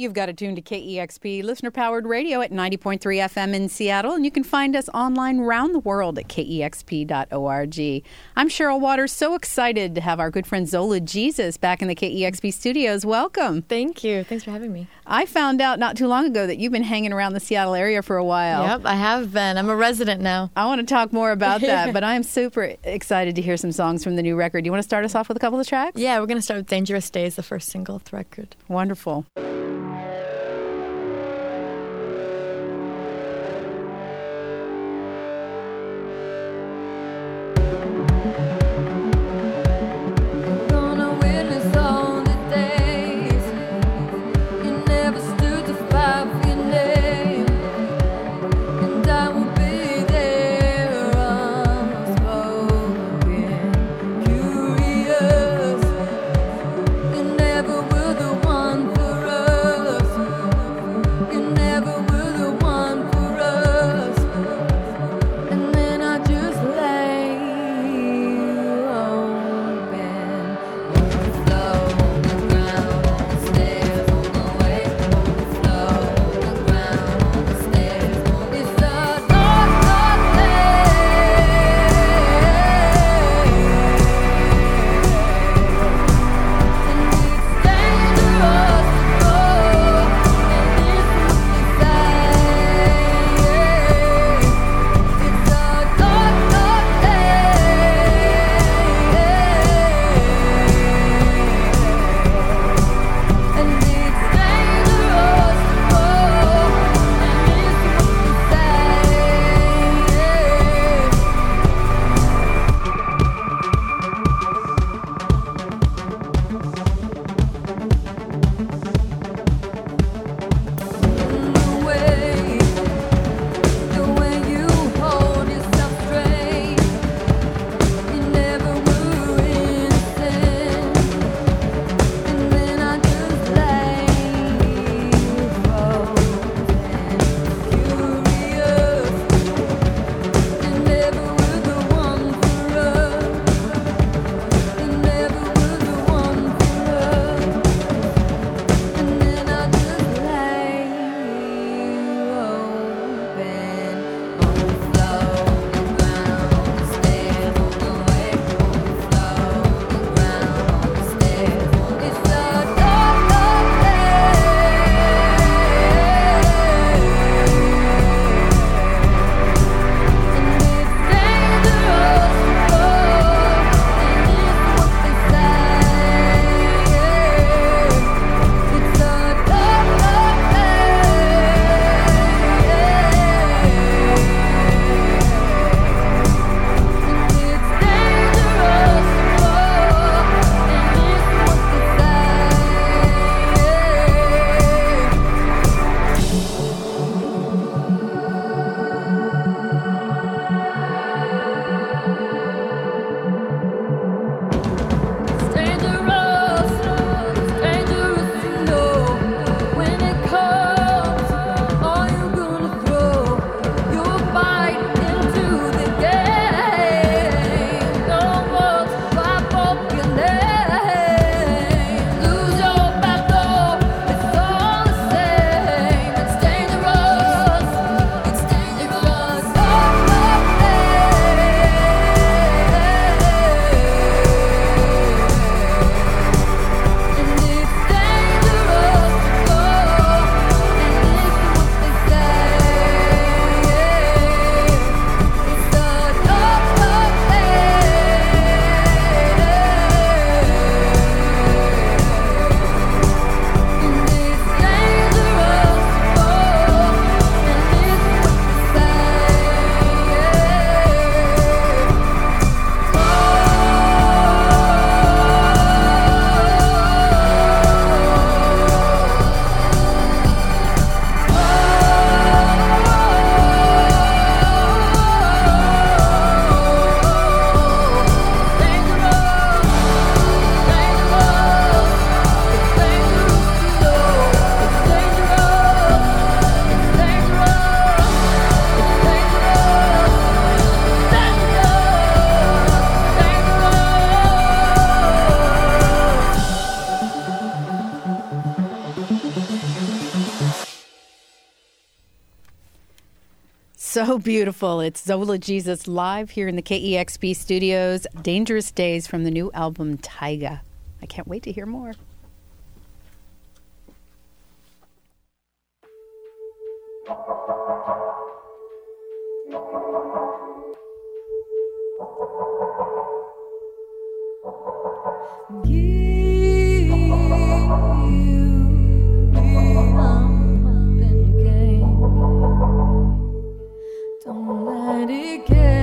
You've got it tuned to KEXP, listener powered radio at 90.3 FM in Seattle, and you can find us online around the world at kexp.org. I'm Cheryl Waters, so excited to have our good friend Zola Jesus back in the KEXP studios. Welcome. Thank you. Thanks for having me. I found out not too long ago that you've been hanging around the Seattle area for a while. Yep, I have been. I'm a resident now. I want to talk more about that, but I'm super excited to hear some songs from the new record. Do you want to start us off with a couple of tracks? Yeah, we're going to start with Dangerous Days, the first single of the record. Wonderful. So beautiful. It's Zola Jesus live here in the KEXP studios. Dangerous Days from the new album Taiga. I can't wait to hear more. Don't let it get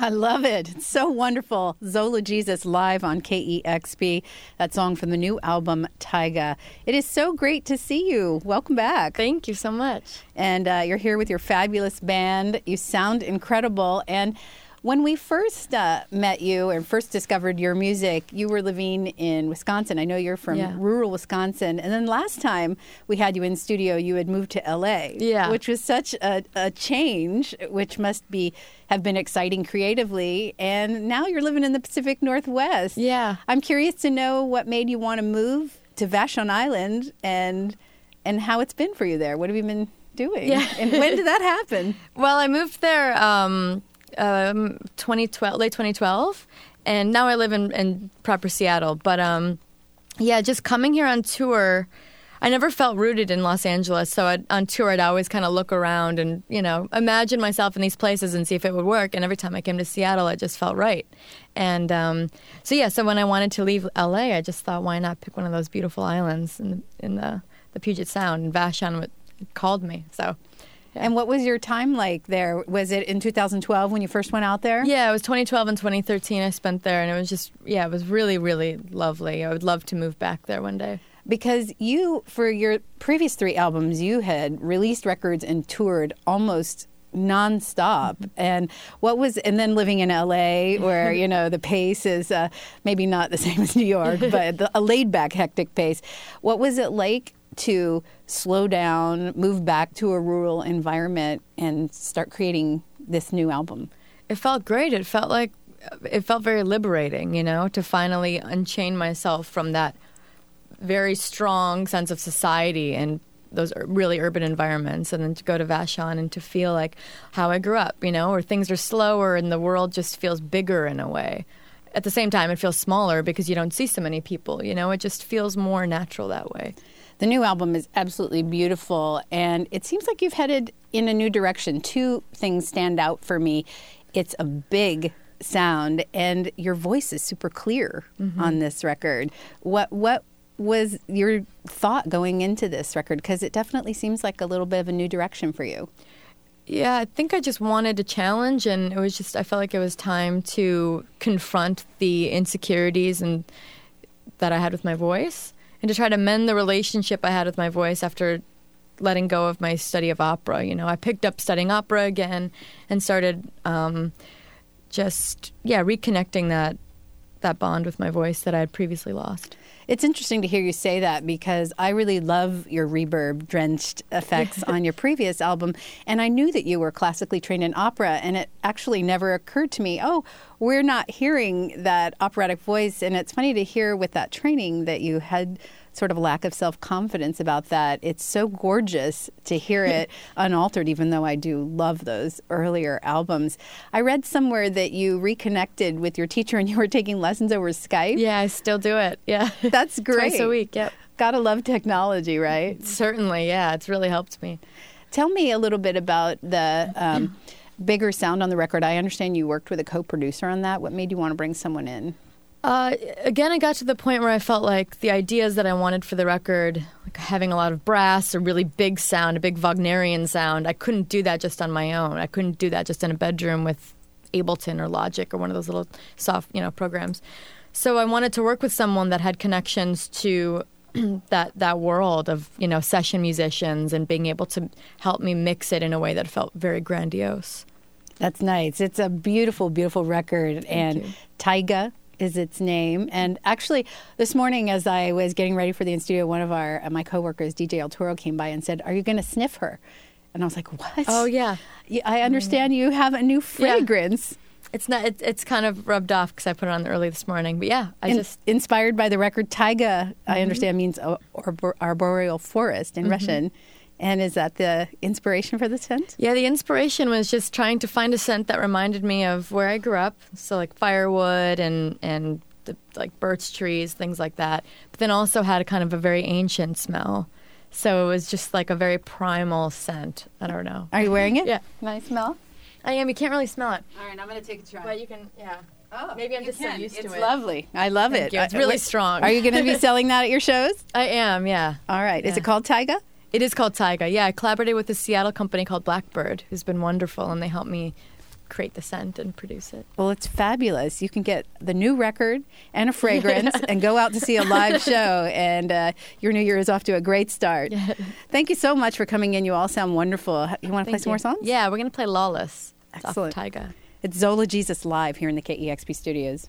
I love it. It's so wonderful. Zola Jesus live on KEXP. That song from the new album Taiga. It is so great to see you. Welcome back. Thank you so much. And uh, you're here with your fabulous band. You sound incredible. And when we first uh, met you and first discovered your music, you were living in Wisconsin. I know you're from Yeah. rural Wisconsin. And then last time we had you in studio, you had moved to LA, Yeah. which was such a, a change, which must be have been exciting creatively. And now you're living in the Pacific Northwest. Yeah. I'm curious to know what made you want to move to Vashon Island and and how it's been for you there. What have you been doing? Yeah. and when did that happen? Well, I moved there um, um, 2012, late 2012, and now I live in, in proper Seattle. But um, yeah, just coming here on tour, I never felt rooted in Los Angeles. So I'd, on tour, I'd always kind of look around and you know imagine myself in these places and see if it would work. And every time I came to Seattle, it just felt right. And um, so yeah, so when I wanted to leave LA, I just thought, why not pick one of those beautiful islands in the, in the, the Puget Sound? And Vashon called me. So And what was your time like there? Was it in 2012 when you first went out there? Yeah, it was 2012 and 2013 I spent there, and it was just, yeah, it was really, really lovely. I would love to move back there one day. Because you, for your previous three albums, you had released records and toured almost nonstop. And what was, and then living in LA, where you know the pace is uh, maybe not the same as New York, but the, a laid back, hectic pace. What was it like to slow down, move back to a rural environment, and start creating this new album? It felt great. It felt like, it felt very liberating, you know, to finally unchain myself from that very strong sense of society and those really urban environments and then to go to Vashon and to feel like how I grew up, you know, where things are slower and the world just feels bigger in a way. At the same time, it feels smaller because you don't see so many people, you know, it just feels more natural that way. The new album is absolutely beautiful, and it seems like you've headed in a new direction. Two things stand out for me it's a big sound, and your voice is super clear mm-hmm. on this record. What, what was your thought going into this record? Because it definitely seems like a little bit of a new direction for you. Yeah, I think I just wanted a challenge, and it was just I felt like it was time to confront the insecurities and that I had with my voice, and to try to mend the relationship I had with my voice after letting go of my study of opera. You know, I picked up studying opera again and started um, just yeah reconnecting that that bond with my voice that I had previously lost. It's interesting to hear you say that because I really love your reverb drenched effects on your previous album. And I knew that you were classically trained in opera, and it actually never occurred to me, oh, we're not hearing that operatic voice. And it's funny to hear with that training that you had sort of a lack of self confidence about that. It's so gorgeous to hear it unaltered, even though I do love those earlier albums. I read somewhere that you reconnected with your teacher and you were taking lessons over Skype. Yeah, I still do it. Yeah, That's great. Twice a week. Yep. Gotta love technology, right? Certainly. Yeah, it's really helped me. Tell me a little bit about the um, bigger sound on the record. I understand you worked with a co producer on that. What made you want to bring someone in? Uh, again, I got to the point where I felt like the ideas that I wanted for the record, like having a lot of brass, a really big sound, a big Wagnerian sound, I couldn't do that just on my own. I couldn't do that just in a bedroom with Ableton or Logic or one of those little soft, you know, programs. So I wanted to work with someone that had connections to that that world of you know session musicians and being able to help me mix it in a way that felt very grandiose. That's nice. It's a beautiful, beautiful record. and you. Taiga is its name. And actually, this morning, as I was getting ready for the in studio, one of our uh, my coworkers, DJ El Toro, came by and said, "Are you going to sniff her?" And I was like, "What?" Oh yeah, Yeah, I understand you have a new fragrance it's not. It, it's kind of rubbed off because I put it on early this morning. But yeah, I in- just inspired by the record. Taiga, Mm-hmm. I understand, means arboreal forest in Russian. And is that the inspiration for the scent? Yeah, the inspiration was just trying to find a scent that reminded me of where I grew up. So like firewood and and the, like birch trees, things like that. But then also had a kind of a very ancient smell. So it was just like a very primal scent. I don't know. Are you wearing it? Yeah. Nice smell. I am. You can't really smell it, All right, I'm going to take a try. but you can. Yeah. Oh, Maybe I'm just so can. used to it. it's lovely. I love Thank it. you. It's really wait, strong. Are you going to be selling that at your shows? I am. Yeah. All right. Is it called Taiga? It is called Taiga. Yeah, I collaborated with a Seattle company called Blackbird, who's been wonderful, and they helped me create the scent and produce it. Well, it's fabulous. You can get the new record and a fragrance and go out to see a live show, and uh, your new year is off to a great start. Thank you so much for coming in. You all sound wonderful. You want to play some more songs? Yeah, we're gonna play Lawless. It's off Excellent. Taiga. It's Zola Jesus live here in the KEXP studios.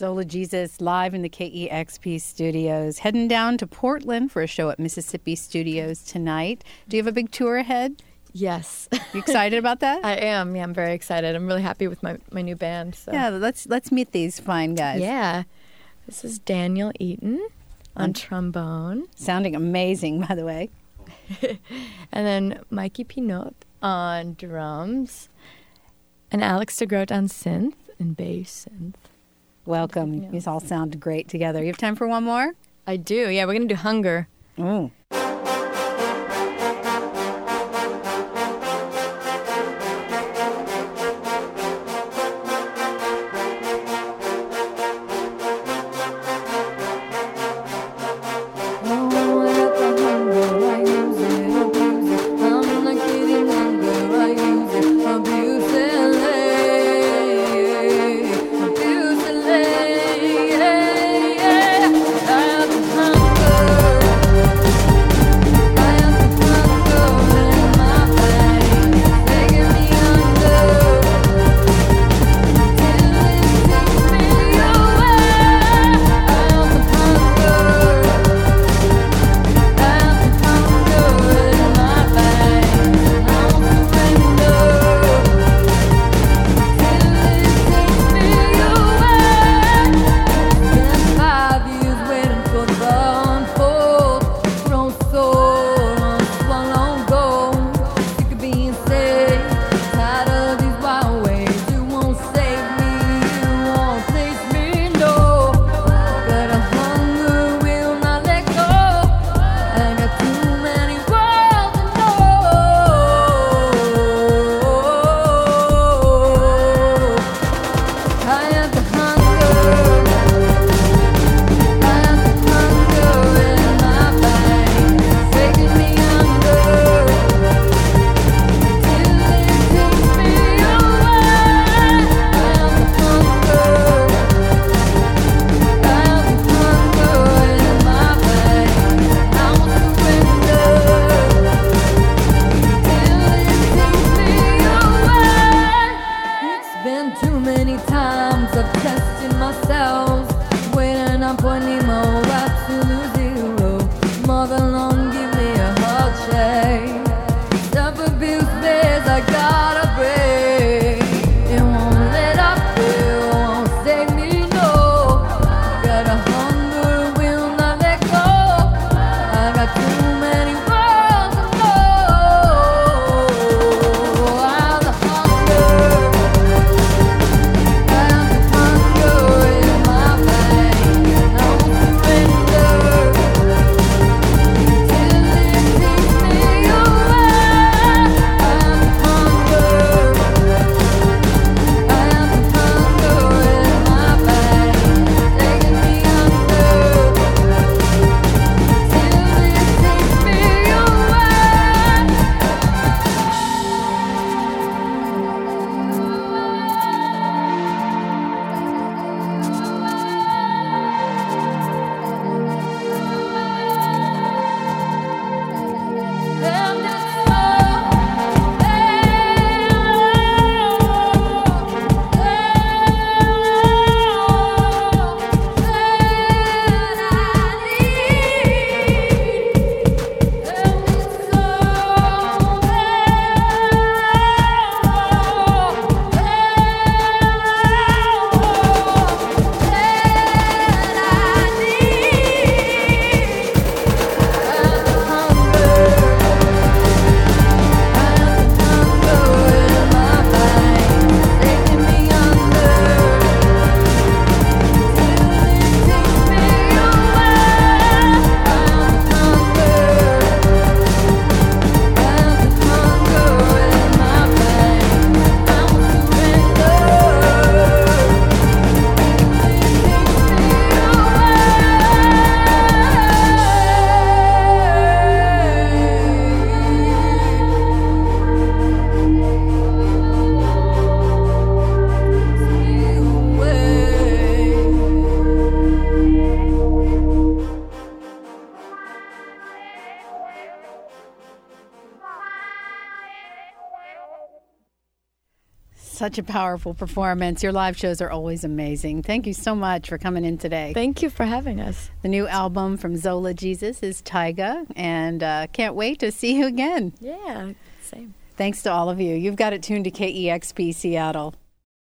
Zola Jesus live in the KEXP studios. Heading down to Portland for a show at Mississippi Studios tonight. Do you have a big tour ahead? Yes, You excited about that? I am. Yeah, I'm very excited. I'm really happy with my, my new band. So. yeah, let's let's meet these fine guys. Yeah. This is Daniel Eaton on trombone. Sounding amazing, by the way. And then Mikey Pinot on drums. And Alex DeGroot on synth and bass synth. Welcome. These all sound great together. You have time for one more? I do. Yeah, we're going to do Hunger. Ooh. Such a powerful performance. Your live shows are always amazing. Thank you so much for coming in today. Thank you for having us. The new album from Zola Jesus is Taiga, and uh, can't wait to see you again. Yeah, same. Thanks to all of you. You've got it tuned to KEXP Seattle.